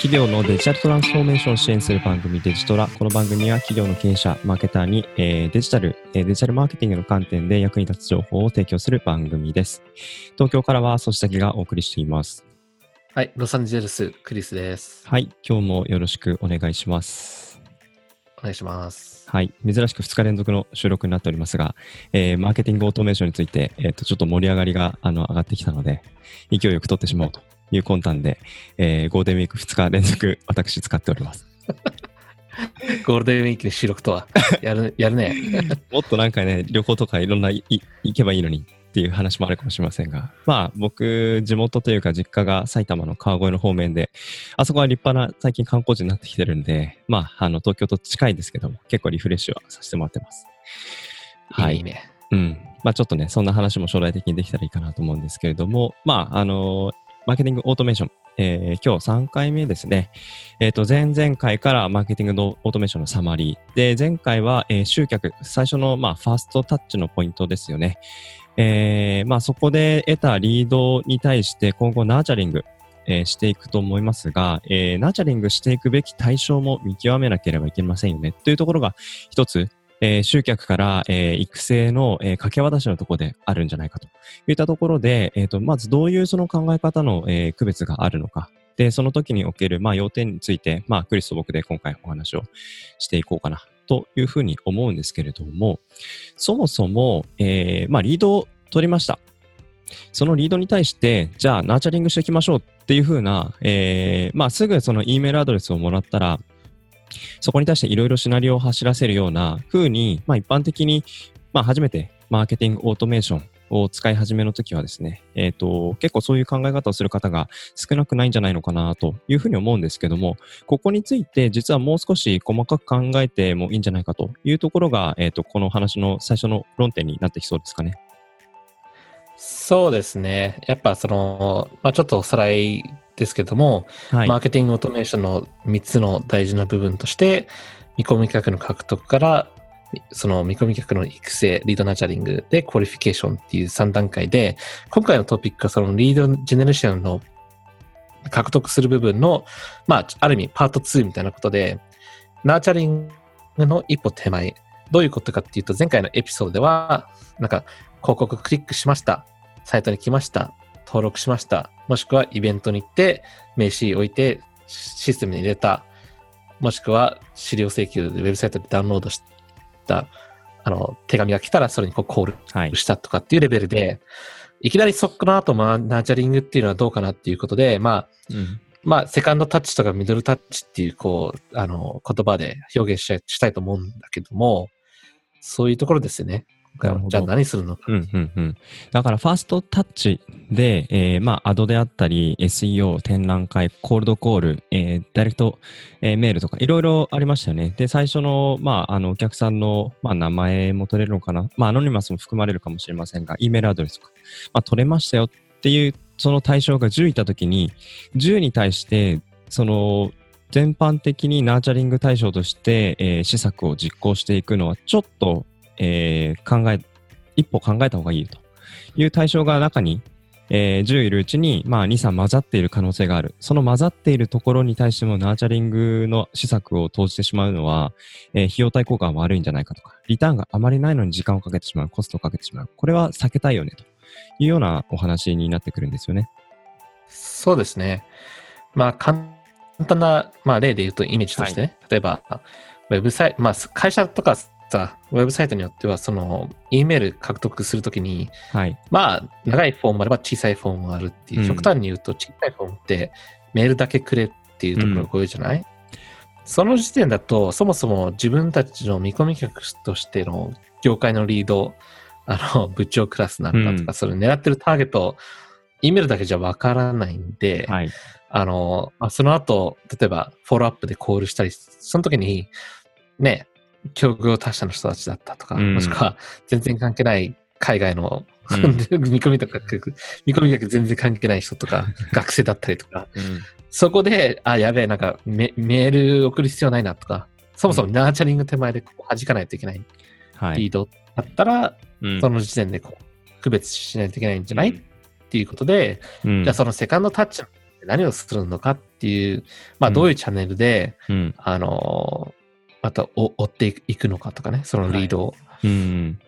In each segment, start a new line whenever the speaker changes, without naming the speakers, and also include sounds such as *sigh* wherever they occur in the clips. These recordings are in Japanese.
企業のデジタルトランスフォーメーションを支援する番組デジトラ。この番組は企業の経営者、マーケターに、えーデジタル、えーデジタルマーケティングの観点で役に立つ情報を提供する番組です。東京からは、そしたきがお送りしています。
はい、ロサンゼルス、クリスです。
はい、今日もよろしくお願いします。
お願いします。
はい、珍しく2日連続の収録になっておりますが、えーマーケティングオートメーションについて、えーとちょっと盛り上がりがあの上がってきたので、勢いよく取ってしまおうという魂胆で、えーゴールデンウィーク2日連続、私使っております。*laughs*
ゴールデンウィークに収録とは、やる、*laughs* やるね。*laughs*
もっとなんかね、旅行とかいろんないい行けばいいのにっていう話もあるかもしれませんが、まあ僕、地元というか実家が埼玉の川越の方面で、あそこは立派な最近観光地になってきてるんで、まあ、あの東京と近いですけども、結構リフレッシュはさせてもらってます。はい
いいね。
うん。まあちょっとね、そんな話も将来的にできたらいいかなと思うんですけれども、まあ、あのマーケティングオートメーション、えー今日3回目ですね。えっ、と、前々回からマーケティングのオートメーションのサマリー。で、前回は、えー集客、最初の、まあ、ファーストタッチのポイントですよね。えーまあ、そこで得たリードに対して今後ナーチャリング、えーしていくと思いますが、えーナーチャリングしていくべき対象も見極めなければいけませんよね。というところが一つ、えー集客から、えー育成の、えー掛け渡しのところであるんじゃないかといったところで、えーとまずどういうその考え方の、えー区別があるのか。で、その時における、まあ、要点について、まあ、クリスと僕で今回お話をしていこうかな、というふうに思うんですけれども、そもそも、えーまあ、リードを取りました。そのリードに対して、じゃあ、ナーチャリングしていきましょうっていうふうな、えーまあ、すぐその E メールアドレスをもらったら、そこに対していろいろシナリオを走らせるような風に、まあ、一般的に、まあ、初めてマーケティングオートメーションを使い始めの時はですね、えっ、と、結構そういう考え方をする方が少なくないんじゃないのかなというふうに思うんですけども、ここについて実はもう少し細かく考えてもいいんじゃないかというところが、えっ、と、この話の最初の論点になってきそうですかね。
そうですね。やっぱその、まあちょっとおさらいですけども、
はい。
マーケティングオートメーションの3つの大事な部分として、見込み客の獲得から、その見込み客の育成、 lead nurturing で、 qualification っていう3段階で、今回のトピックはその lead generation の獲得する部分の、まあ、ある意味パート2みたいなことで、 nurturing の一歩手前、どういうことかっていうと、前回のエピソードでは、なんか、広告クリックしました。サイトに来ました。登録しました。もしくはイベントに行って、名刺置いてシステムに入れた。もしくは資料請求でウェブサイトでダウンロードした、あの、手紙が来たらそれにこうコール
はい。
したとかっていうレベルで、いきなりそこの後、まあ、ナーチャリングっていうのはどうかなっていうことで、まあ、
うん。
まあ、セカンドタッチとかミドルタッチっていう、こう、あの、言葉で表現したいと思うんだけども、そういうところですよね。じゃあ何するのか。
うんうんうん。だから、ファーストタッチで、えーまあ、アドであったり、SEO、展覧会、コールドコール、えーダイレクト、えーメールとか、いろいろありましたよね。で、最初の、まあ、あの、お客さんの、まあ、名前も取れるのかな。まあ、アノニマスも含まれるかもしれませんが、E メールアドレスとか、まあ、取れましたよっていう、その対象が10いたときに、10に対して、その、全般的にナーチャリング対象として、えー施策を実行していくのは、ちょっと、えー考え、一歩考えた方がいいという対象が中に、えー10いるうちに、まあ、2、3混ざっている可能性がある。その混ざっているところに対してもナーチャリングの施策を投じてしまうのは、えー費用対効果が悪いんじゃないかとか、リターンがあまりないのに時間をかけてしまう、コストをかけてしまう。これは避けたいよね、というようなお話になってくるんですよね。
そうですね。まあ、簡単な、まあ、例で言うとイメージとしてね、例えば、ウェブサイト、まあ、会社とかさ、ウェブサイトによっては、その、E メール獲得するときに、
はい。
まあ、長いフォームもあれば小さいフォームもあるっていう、
うん
極端に言うと、小さいフォームってメールだけくれっていうところが多いじゃない、その時点だと、そもそも自分たちの見込み客としての業界のリード、あの、*laughs* 部長クラスなのかとか、
うん
それ狙ってるターゲット、E メールだけじゃわからないんで、
はい。
あの、まあ、その後、例えば、フォローアップでコールしたり、その時に、ね、境遇他社の人たちだったとか、
うん。
もしくは、全然関係ない海外の、
うん。*laughs*
見込みとか、見込み客全然関係ない人とか、*laughs* 学生だったりとか、
うん。
そこで、あ、やべえ、なんかメ、メール送る必要ないなとか、そもそもナーチャリング手前でこう弾かないといけない
はい。
リードだったら、
うん。
その時点でこう区別しないといけないんじゃないっていうことで、
うん。
じゃあそのセカンドタッチ何をするのかっていう、まあ、どういうチャンネルで、
うん。
あの、またお追っていくのかとかね、そのリードを。
うん。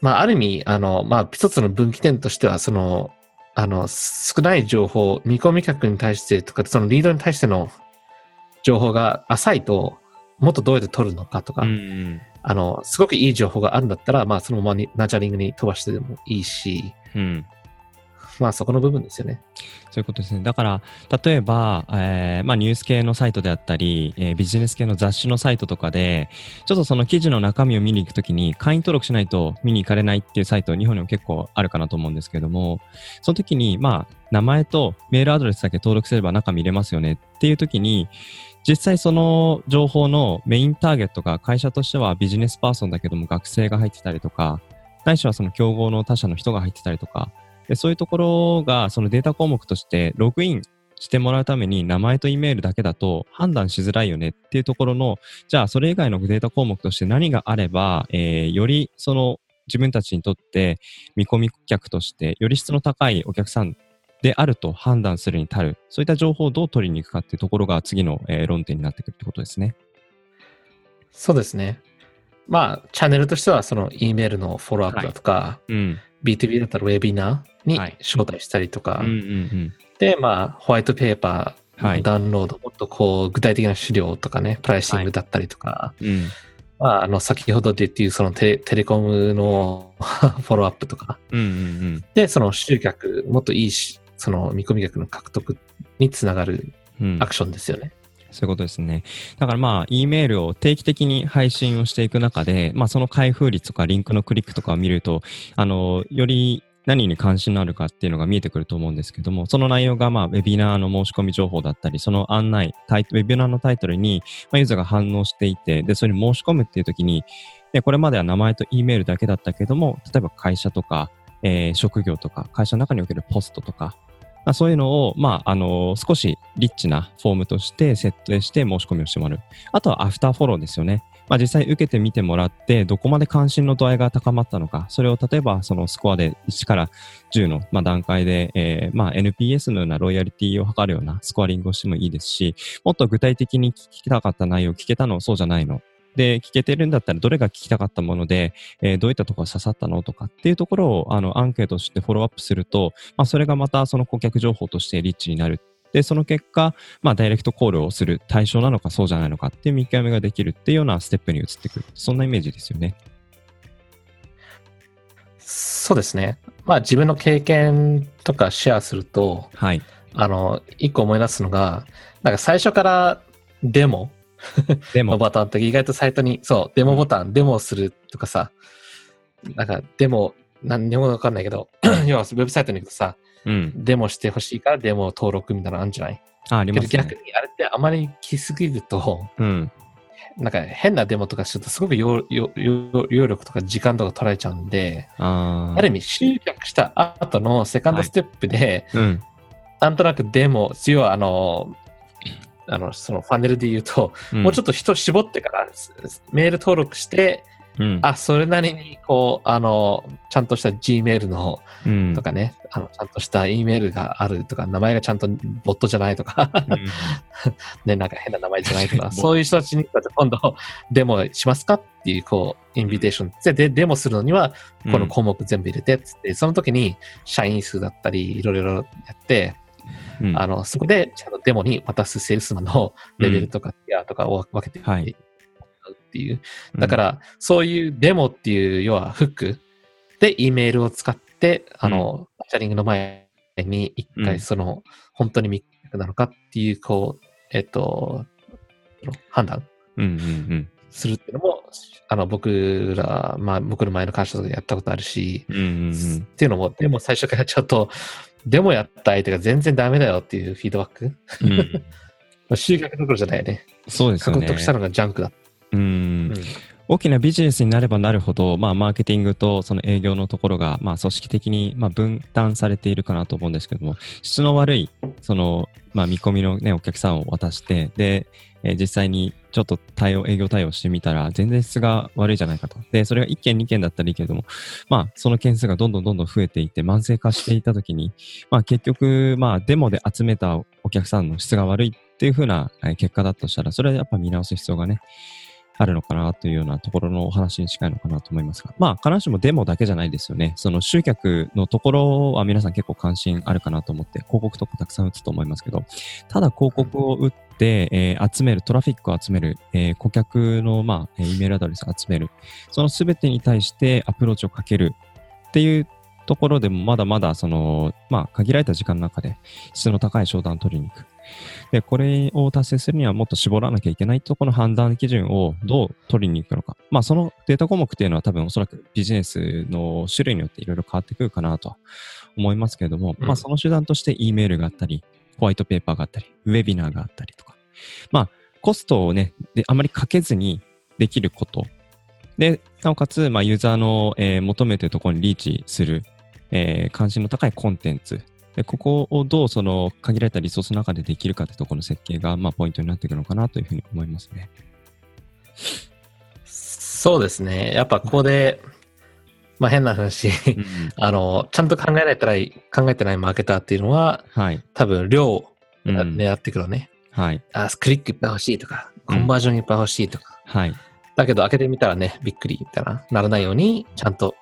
まあ、ある意味、あの、まあ、一つの分岐点としては、その、あの、少ない情報、見込み客に対してとか、そのリードに対しての情報が浅いと、もっとどうやって取るのかとか、
うん。
あの、すごくいい情報があるんだったら、まあ、そのままにナチャリングに飛ばしてでもいいし、
うん。
まあ、そこの部分ですよね。
そういうことですね。だから、例えば、えーまあ、ニュース系のサイトであったり、えービジネス系の雑誌のサイトとかで、ちょっとその記事の中身を見に行くときに、会員登録しないと見に行かれないっていうサイト、日本にも結構あるかなと思うんですけども、その時に、まあ、名前とメールアドレスだけ登録すれば中見れますよねっていう時に、実際その情報のメインターゲットが会社としてはビジネスパーソンだけども学生が入ってたりとか、ないしはその競合の他社の人が入ってたりとか、でそういうところがそのデータ項目としてログインしてもらうために名前とイメールだけだと判断しづらいよねっていうところの、じゃあそれ以外のデータ項目として何があれば、えーよりその自分たちにとって見込み客としてより質の高いお客さんであると判断するに足る、そういった情報をどう取りに行くかっていうところが次の、えー論点になってくるってことですね。
そうですね。まあ、チャンネルとしては、その E メールのフォローアップだとか、
うん。
B2B だったらウェビナーに
はい
招待したりとか、
うんうん
で、まあ、ホワイトペーパー、
はい
ダウンロード、もっとこう、具体的な資料とかね、プライシングだったりとか、
うん。うん。
まあ、あの、先ほどで言う、そのテレテレコムの *laughs* フォローアップとか、
うんうん
で、その集客、もっといいし、その見込み客の獲得につながる
うん。うん
アクションですよね。
そういうことですね。だからまあ、E メールを定期的に配信をしていく中で、まあ、その開封率とかリンクのクリックとかを見ると、あの、より何に関心のあるかっていうのが見えてくると思うんですけども、その内容がまあ、ウェビナーの申し込み情報だったり、その案内、タイウェビナーのタイトルに、まあ、ユーザーが反応していて、で、それに申し込むっていう時に、で、これまでは名前と E メールだけだったけども、例えば会社とか、えー職業とか、会社の中におけるポストとか、まあ、そういうのを、まあ、あの少しリッチなフォームとして設定して申し込みをしてもらう。あとはアフターフォローですよね。まあ、実際受けてみてもらって、どこまで関心の度合いが高まったのか、それを例えばそのスコアで1から10の、まあ、段階で、えーまあ、NPS のようなロイヤリティを測るようなスコアリングをしてもいいですし、もっと具体的に聞きたかった内容を、聞けたの、そうじゃないの。で、聞けてるんだったらどれが聞きたかったもので、えーどういったところが刺さったのとかっていうところをあのアンケートしてフォローアップすると、まあ、それがまたその顧客情報としてリッチになる。で、その結果、まあ、ダイレクトコールをする対象なのかそうじゃないのかっていう見極めができるっていうようなステップに移ってくる。そんなイメージですよね。
そうですね。まあ、自分の経験とかシェアすると、
はい。
あの、一個思い出すのが、なんか最初からデモの
でも、
ボタンって意外とサイトに、そう、デモボタン、デモをするとかさ、なんかデモ、何でもわかんないけど、*coughs* 要はウェブサイトに行くとさ、
うん。
デモしてほしいからデモ登録みたいなのあるんじゃない
あ、あります
けど逆
ね。
にあれってあまり来すぎると、
うん。
なんか変なデモとかするとすごく要要要要力とか時間とか取られちゃうんで、
あ
ある意味集客した後のセカンドステップで、
あ。うん。
なんとなくデモ、要はあの、あの、そのファネルで言うと、もうちょ
っ
っと人絞ってから、すメール登録して、
と、うん。
あ、それなりに、こう、あの、ちゃんとした Gmail の、
うん。
とかね、あの、ちゃんとした E メールがあるとか、名前がちゃんとボットじゃないとか、
うん。*laughs*
ね、なんか変な名前じゃないとか、そういう人たちに、今度、デモしますかっていう、こう、インビテーション。で、でデモするのには、この項目全部入れて、つって、その時に、社員数だったり、いろいろやって、
うん。
あの、そこで、ちゃんとデモに渡すセールスマンのレベルとか、ティアとかを分けて、
はい。
っていう。だから、そういうデモっていう、要はフックで、E メールを使って、あの、チャリングの前に一
うん。
回、その、本当に密着なのかっていう、こう、えっと、判断
うんうんうん。
するっていうのも、あの、僕ら、まあ、僕の前の会社とかでやったことあるし、
うんうんうん。
っていうのも、でも最初からちょっと、デモやった相手が全然ダメだよっていうフィードバック？
うん
まあ集客どころじゃないよね。
そうですよね。
獲得したのがジャンクだ。
うん
うん
大きなビジネスになればなるほど、まあ、マーケティングとその営業のところが、まあ、組織的に、まあ、分担されているかなと思うんですけども、質の悪い、その、まあ、見込みのね、お客さんを渡して、で、えー、実際にちょっと対応、営業対応してみたら、全然質が悪いじゃないかと。で、それが1件、2件だったらいいけれども、まあ、その件数がどんどんどんどん増えていって、慢性化していたときに、まあ、結局、まあ、デモで集めたお客さんの質が悪いっていうふうな結果だとしたら、それはやっぱ見直す必要がね、あるのかなというようなところのお話に近いのかなと思いますが、まあ、必ずしもデモだけじゃないですよね。その集客のところは皆さん結構関心あるかなと思って、広告とかたくさん打つと思いますけど、ただ広告を打って、えー、集める、トラフィックを集める、えー、顧客の、まあ、E メールアドレスを集める、そのすべてに対してアプローチをかけるっていうところでもまだまだその、まあ、限られた時間の中で質の高い商談を取りに行く。で、これを達成するにはもっと絞らなきゃいけないとこの判断基準をどう取りに行くのか。まあ、そのデータ項目っていうのは多分おそらくビジネスの種類によっていろいろ変わってくるかなと思いますけれども、うん、まあ、その手段として E メールがあったり、ホワイトペーパーがあったり、ウェビナーがあったりとか。まあ、コストをね、であまりかけずにできること。で、なおかつ、まあ、ユーザーの、えー、求めているところにリーチする、えー、関心の高いコンテンツで、ここをどうその限られたリソースの中でできるかってところの設計が、まあ、ポイントになってくるのかなというふうに思いますね。
そうですね。やっぱここで、まあ変な話 *laughs* あの、ちゃんと考えられたら考えてないマーケターっていうのは、はい、多分量を狙ってくるね。うん、はい。あ、クリックいっぱい欲しいとか、コンバージョンいっぱい欲しいとか。うん、はい。だけど開けてみたらね、びっくりみたいな、ならないように、ちゃんと、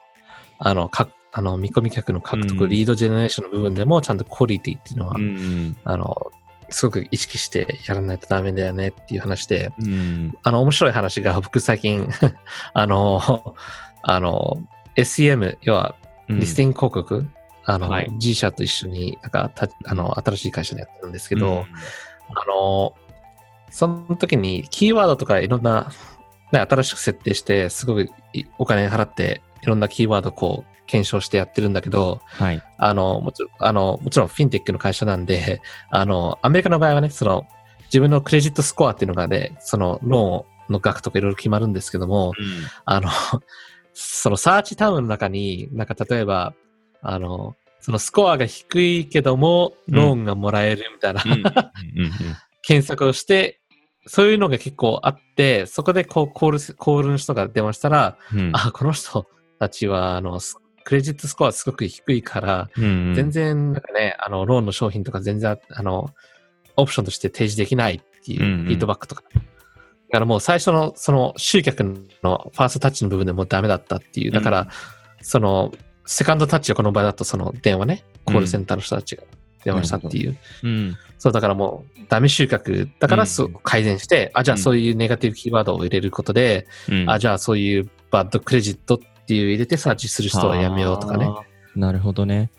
あの、かあの、見込み客の獲得、うん、リードジェネレーションの部分でも、ちゃんとクオリティっていうのは、うん、あの、すごく意識してやらないとダメだよねっていう話で、うん、あの、面白い話が、僕最近 *laughs* あの、あの、SEM、要は、リスティング広告、あの、はい、G 社と一緒に、なんか、たあの、新しい会社でやってるんですけど、あの、その時にキーワードとかいろんな、ね、新しく設定して、すごくお金払って、いろんなキーワードこう、検証してやってるんだけど、はい。あの、もちろん、あの、もちろんフィンテックの会社なんで、あの、アメリカの場合はね、その、自分のクレジットスコアっていうのがね、その、ローンの額とかいろいろ決まるんですけども、うん、あの、*laughs* そのサーチタウンの中に、なんか例えば、あの、そのスコアが低いけども、ローンがもらえるみたいな、検索をして、そういうのが結構あって、そこでこうコール、コールの人が電話したら、うん、あ、この人たちは、あの、クレジットスコアすごく低いから、うんうん、全然、なんかね、あの、ローンの商品とか全然、あの、オプションとして提示できないっていうフィードバックとか。うんうん、だからもう最初の、その集客のファーストタッチの部分でもうダメだったっていう。だから、うん、その、セカンドタッチはこの場合だとその電話ね、コールセンターの人たちが電話したっていう。うん、そう、だからもうダメ集客だからそう改善して、あ、じゃあそういうネガティブキーワードを入れることで、あ、じゃあそういうバッドクレジットっていう入れてサーチする人はやめようとかね。
なるほどね。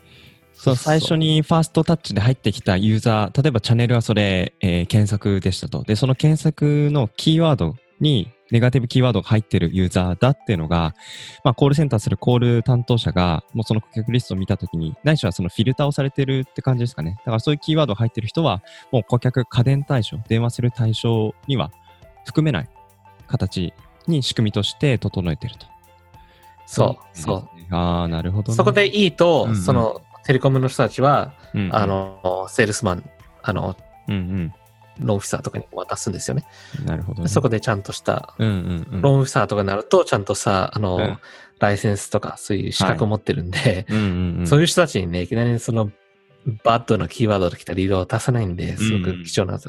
そう、最初にファーストタッチで入ってきたユーザー、例えばチャンネルはそれ、えー、検索でしたと。で、その検索のキーワードにネガティブキーワードが入ってるユーザーだっていうのが、まあ、コールセンターするコール担当者が、もうその顧客リストを見たときに、ないしはそのフィルターをされてるって感じですかね。だからそういうキーワードが入ってる人は、もう顧客家電対象、電話する対象には含めない形に仕組みとして整えてると。
そう、そう。
ああ、なるほど、
ね、そこでいいと、うんうん、その、テレコムの人たちは、うんうん、あの、セールスマン、あの、うんうん、ローンオフィサーとかに渡すんですよね。
なるほど、
ね、そこでちゃんとした、うんうんうん、ローンオフィサーとかになると、ちゃんとさ、あの、うん、ライセンスとかそういう資格を持ってるんで、はい。うんうんうん、そういう人たちにね、いきなりその、バッドなキーワードで来たリードを出さないんで、すごく貴重な、うん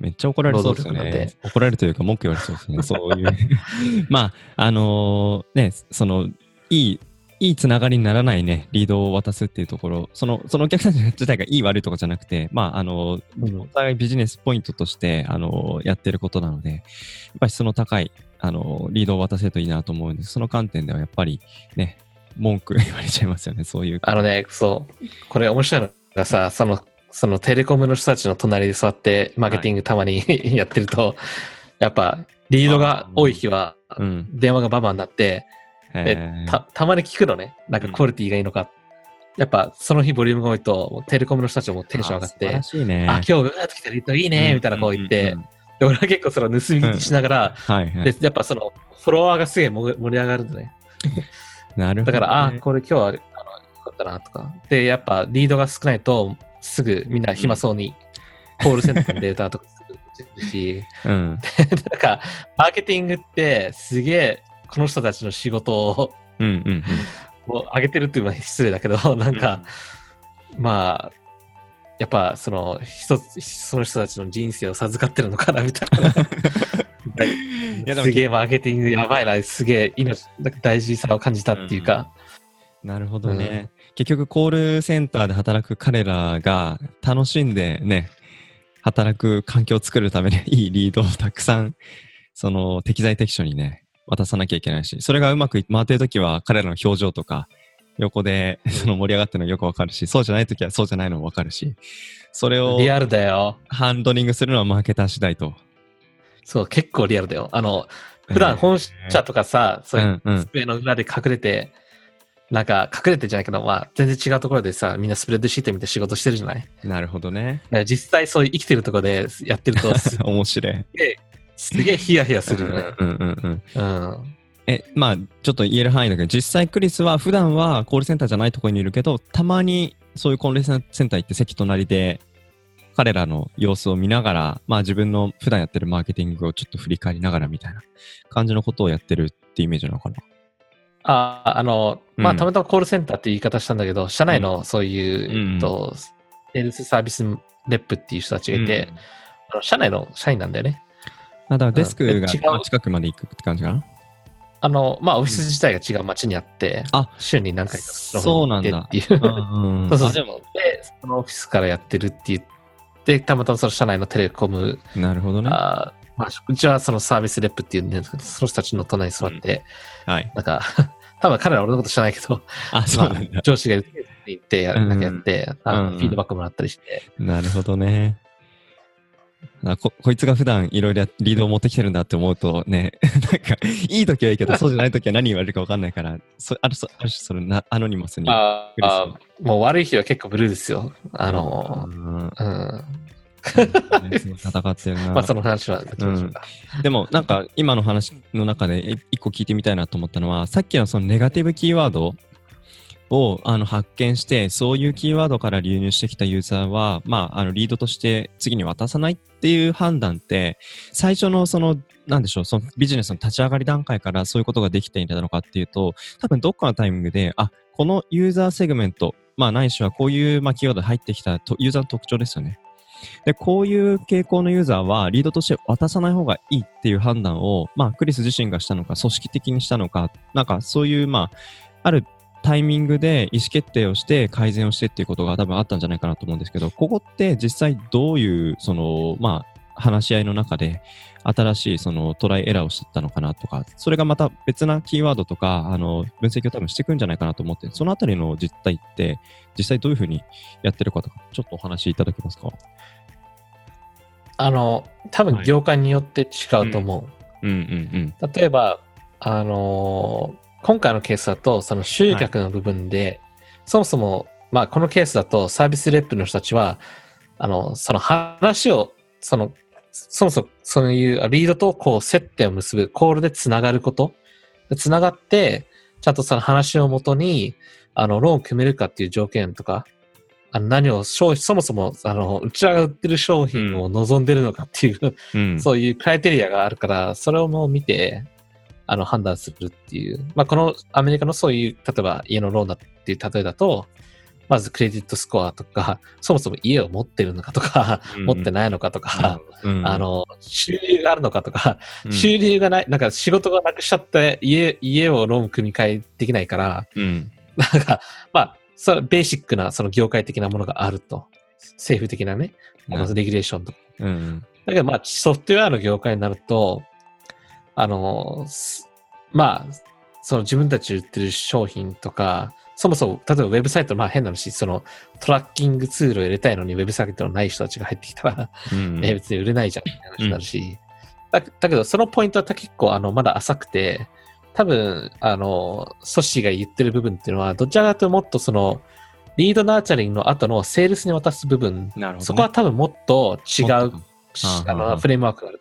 めっちゃ怒られそうですよね。怒られるというか文句言われそうですね。そういう。*laughs* まあ、あのー、ね、その、いい、いいつながりにならないね、リードを渡すっていうところ、その、そのお客さん自体がいい悪いとかじゃなくて、まあ、あの、お互いビジネスポイントとして、あの、やってることなので、やっぱり質の高い、あの、リードを渡せるといいなと思うんです。その観点ではやっぱりね、文句言われちゃいますよね、そういう。
あのね、そう。これ面白いのがさ、その、そのテレコムの人たちの隣で座ってマーケティングたまに、はい、*laughs* やってると、やっぱリードが多い日は、電話がババになって、た、たまに聞くのね。なんかクオリティがいいのか。うん、やっぱその日ボリュームが多いと、テレコムの人たちもテンション上がって、
あ、ね、
今日うわっと来たリードいいね、みたいなこう言って、で俺は結構その盗み聞きしながら、
はいはい。
で、やっぱその、フォロワーがすげえ盛り上がるんだね。
なるほど、ね。
だから、あーこれ今日は、あの、よかったなとか。で、やっぱリードが少ないと、すぐみんな暇そうに、コールセンターのデータとかすぐし、
うん。*laughs*
なんか、マーケティングってすげえ、この人たちの仕事を
うんうんうん。
を上げてるっていうのは失礼だけど、*laughs* なんか、まあ、やっぱその一つ、その人たちの人生を授かってるのかなみたいな。*laughs*
も
すげえマーケティングやばいな、すげえ命、大事さを感じたっていうか、
なるほどね、結局、コールセンターで働く彼らが楽しんでね、働く環境を作るために *laughs* いいリードをたくさん、その適材適所にね、渡さなきゃいけないし、それがうまく回ってるときは彼らの表情とか、横でその盛り上がってるのよくわかるし、そうじゃないときはそうじゃないのもわかるし、それを
リアルだよ。
ハンドリングするのはマーケター次第と。
そう、結構リアルだよ。あの、普段本社とかさ、そういう
うんうん
机の裏で隠れて、なんか隠れてじゃないけど、まあ全然違うところでさ、みんなスプレッドシート見て仕事してるじゃない？
なるほどね。
実際そういう生きてるところでやってると、*laughs* す
面白い。
すげえヒヤヒヤするよね。
うんうんうん。
うん。
え、まあ、ちょっと言える範囲だけど、実際クリスは普段はコールセンターじゃないところにいるけど、たまにそういうコールセンター行って席隣で、彼らの様子を見ながら、まあ自分の普段やってるマーケティングをちょっと振り返りながらみたいな感じのことをやってるってイメージなのかな？
あ、あの、まあ、
うん
たまたまコールセンターっていう言い方したんだけど、社内のそういう、
うん
えっと、セールスサービスレップっていう人たちがいて、
うん。
あの社内の社員なんだよね。
あだからデスクが近くまで行くって感じかな？
あの、まあ、オフィス自体が違う街にあって、
あ
週に何回か
そうなんだ。
行っていう。
うんうん *laughs*
そうそう
あでも、
で、そのオフィスからやってるって言って、たまたまその社内のテレコム、
なるほどね。
あーまあ、うちはそのサービスレップっていうんですけど、その人たちの隣に座って、
はい。
なんか、*laughs* 多分彼らは俺のこと知らないけど、
あ、そうなんだ。
上司が言ってや、
うん
なんかやって、あの
うん
フィードバックもらったりして、
なるほどね。あここいつが普段いろいろやリードを持ってきてるんだって思うとね、*laughs* なんか、いい時はいいけど、そうじゃない時は何言われるか分かんないから、そあるそある種それなアノニマスに。
ああもう悪い日は結構ブルーですよ。あの、
うん
うん。
戦ってるな。
まあその話はうか。
でもなんか今の話の中でい一個聞いてみたいなと思ったのはさっきのそのネガティブキーワードをあの発見してそういうキーワードから流入してきたユーザーは、まあ、あのリードとして次に渡さないっていう判断って最初のそのなんでしょうそのビジネスの立ち上がり段階からそういうことができていたのかっていうと多分どっかのタイミングであこのユーザーセグメントまあないしはこういうまあキーワード入ってきたとユーザーの特徴ですよね。で、こういう傾向のユーザーはリードとして渡さない方がいいっていう判断を、まあ、クリス自身がしたのか、組織的にしたのか、なんかそういう、まあ、あるタイミングで意思決定をして改善をしてっていうことが多分あったんじゃないかなと思うんですけど、ここって実際どういう、その、まあ、話し合いの中で新しいそのトライエラーをしてたのかなとか、それがまた別なキーワードとか、あの、分析を多分していくんじゃないかなと思って、そのあたりの実態って、実際どういうふうにやってるかとか、ちょっとお話しいただけますか？
あの、多分業界によって違うと思う。
うんうんうん。
例えば、あのー今回のケースだと、その集客の部分で、そもそも、まあ、このケースだと、サービスレップの人たちは、あの、その話を、その、そもそも、そういうリードとこう接点を結ぶ、コールでつながること。つながって、ちゃんとその話をもとに、あの、ローン組めるかっていう条件とか、あの何を商品、そもそも、あの、うちらが売ってる商品を望んでるのかっていう、
うん、
そういうクライテリアがあるから、それをもう見て、あの、判断するっていう。まあ、このアメリカのそういう、例えば家のローンだっていう例えだと、まずクレジットスコアとか、そもそも家を持ってるのかとか、
うん。
持ってないのかとか、
うん。
あ、の、収入があるのかとか、
うん。
収入がない、なんか仕事がなくしちゃって家、家をローン組み替えできないから、
うん、
なんか、まあ、それベーシックなその業界的なものがあると。政府的なね、レギュレーションと。か。
うん、
だけどまあソフトウェアの業界になると、あの、すまあ、その自分たちで売ってる商品とか、そもそも、例えばウェブサイト、まあ変な話、そのトラッキングツールを入れたいのにウェブサイトのない人たちが入ってきたら、
うん、
え別に売れないじゃんみたいな話になるし、だだけどそのポイントは結構あのまだ浅くて、多分、あの、ソシが言ってる部分っていうのは、どちらかというともっとその、 lead nurturing の後のセールスに渡す部分、
なるほど、ね。
そこは多分もっと違う
あ
のフレームワークがある。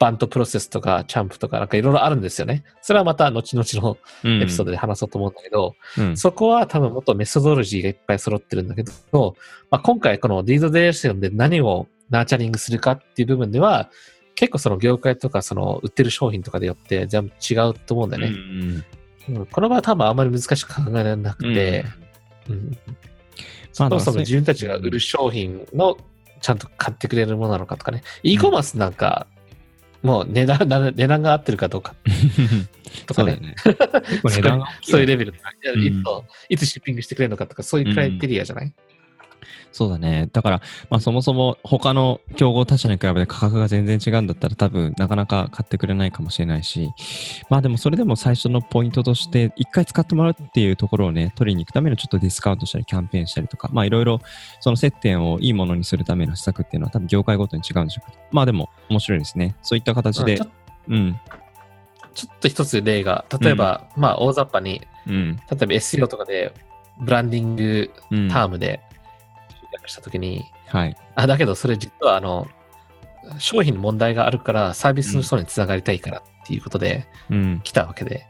BANT process とか、 CHAMP とか、なんかいろいろあるんですよね。それはまた後々のエピソードで話そうと思うんだけど、
うん
そこは多分もっと methodology がいっぱい揃ってるんだけど、まあ、今回この lead generation で何を nurturing するかっていう部分では、結構その業界とかその売ってる商品とかでよって全部違うと思うんだよね。
うん
うん。この場合は多分あんまり難しく考えられなくて、うん。そもそも自分たちが売る商品のちゃんと買ってくれるものなのかとかね。e コマースなんか、もう値段、値段が合ってるかどうか。*laughs* とかね。
ね。*laughs*
そういうレベル。いついつシッピングしてくれるのかとか、そういうクライテリアじゃない、
そうだね。だから、まあそもそも他の競合他社に比べて価格が全然違うんだったら多分なかなか買ってくれないかもしれないし、まあでもそれでも最初のポイントとして一回使ってもらうっていうところをね、取りに行くためのちょっとディスカウントしたりキャンペーンしたりとか、まあいろいろその接点をいいものにするための施策っていうのは多分業界ごとに違うんでしょうけど、まあでも面白いですね。そういった形で
うんちょ、っと一つ例が、例えば、まあ大雑把に、
うん、
例えば SEO とかでブランディング
うん。
タームで集約したときに、
はい。
あ、だけどそれ実はあの、商品に問題があるからサービスの人につながりたいからっていうことで
うん、
来たわけで、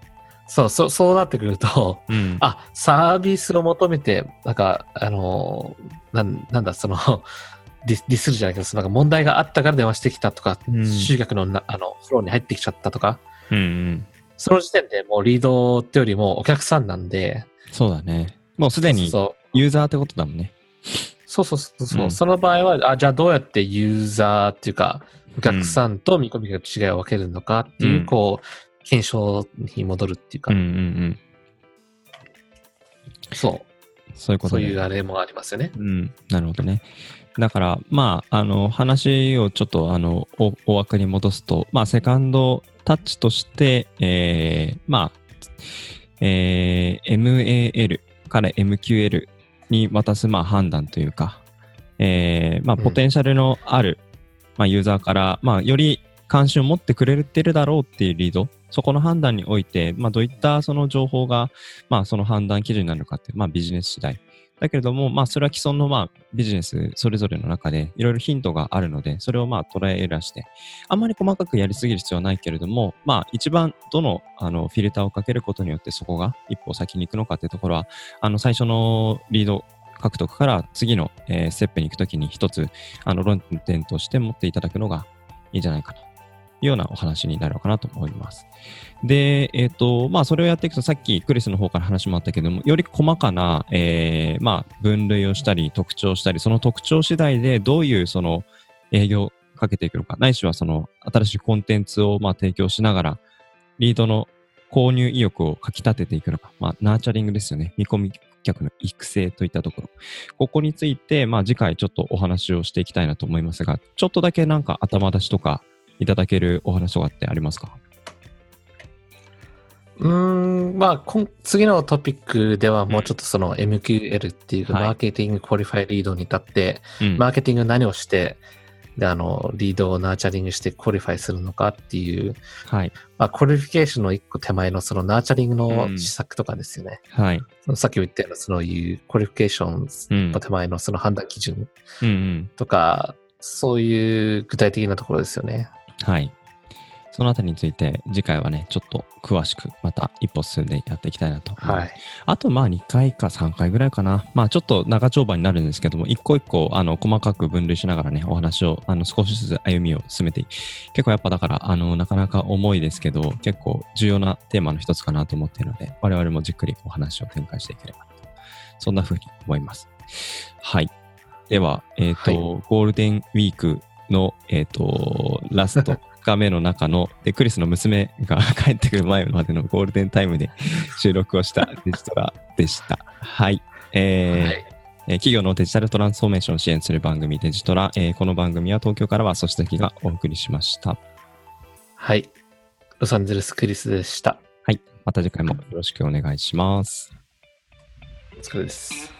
そう、そう、そうなってくると、
うん。
あ、サービスを求めて、なんか、あの、なんなんだ、その、ディディスるじゃないけど、そのなんか問題があったから電話してきたとか、
うん
集客のなあのフローに入ってきちゃったとか、
うん、うん。
その時点でもうリードってよりもお客さんなんで、
そうだね。もうすでにユーザーってことだもんね。
そうそうそうそう、
うん。
その場合は、あ、じゃあどうやってユーザーっていうか、お客さんと見込みが違いを分けるのかっていう、
うん。
こう、検証に戻るっていうか、
うん、うん、うん。
そう、
そういうことで
そういうあれもありますよね。
うん、なるほどね。だから、まあ、あの、話をちょっと、あの、お大枠に戻すと、まあ、セカンドタッチとして、えー、まあ、えー、MAL から MQL に渡す、まあ、判断というか、えー、まあ、
うん
ポテンシャルのある、まあ、ユーザーから、まあ、より関心を持ってくれてるだろうっていうリード、そこの判断において、まあ、どういったその情報が、まあ、その判断基準になるのかって、まあ、ビジネス次第。だけれども、まあ、それは既存の、まあ、ビジネスそれぞれの中で、いろいろヒントがあるので、それを、まあ、捉え得らして、あんまり細かくやりすぎる必要はないけれども、まあ、一番どの、あの、フィルターをかけることによって、そこが一歩先に行くのかっていうところは、あの、最初のリード獲得から次の、えーステップに行くときに一つ、あの、論点として持っていただくのがいいんじゃないかな。ようなお話になるのかなと思います。で、えっ、と、まあ、それをやっていくと、さっきクリスの方から話もあったけども、より細かな、えーまあ、分類をしたり、特徴したり、その特徴次第でどういうその営業をかけていくのか、ないしはその新しいコンテンツをまあ提供しながら、リードの購入意欲をかき立てていくのか、まあ、ナーチャリングですよね。見込み客の育成といったところ。ここについて、まあ、次回ちょっとお話をしていきたいなと思いますが、ちょっとだけなんか頭出しとかいただけるお話とかってありますか？
うーん、まあ、こん次のトピックではもうちょっとその MQL っていうか、
はい
マーケティングクオリファイリードに立って、
うん
マーケティング何をして、で、あの、 lead を nurturing して qualify するのかっていう、
はい。
まあ、 qualification の一個手前のその nurturing
うん
の施策とかですよね。
はい。
そのさっきも言ったような、そういう qualification
うん
の。手前のその判断基準
うんうん。
とか、そういう具体的なところですよね。
はい。そのあたりについて、次回はね、ちょっと詳しく、また一歩進んでやっていきたいなと。
はい。
あと、まあ、2回か3回ぐらいかな。まあ、ちょっと長丁場になるんですけども、一個一個、あの、細かく分類しながらね、お話を、あの、少しずつ歩みを進めてい結構やっぱだから、あの、なかなか重いですけど、結構重要なテーマの一つかなと思っているので、我々もじっくりお話を展開していければと。そんな風に思います。はい。では、えっ、と、
はい
ゴールデンウィークの、えっ、と、ラスト2日目の中の、で、クリスの娘が *laughs* 帰ってくる前までのゴールデンタイムで収録をしたデジトラでした。はい。えー
はい。
えー企業のデジタルトランスフォーメーションを支援する番組デジトラ、えーこの番組は東京からはそしてがお送りしました。
はい。ロサンゼルスクリスでした。
はい。また次回もよろしくお願いします。
お疲れです。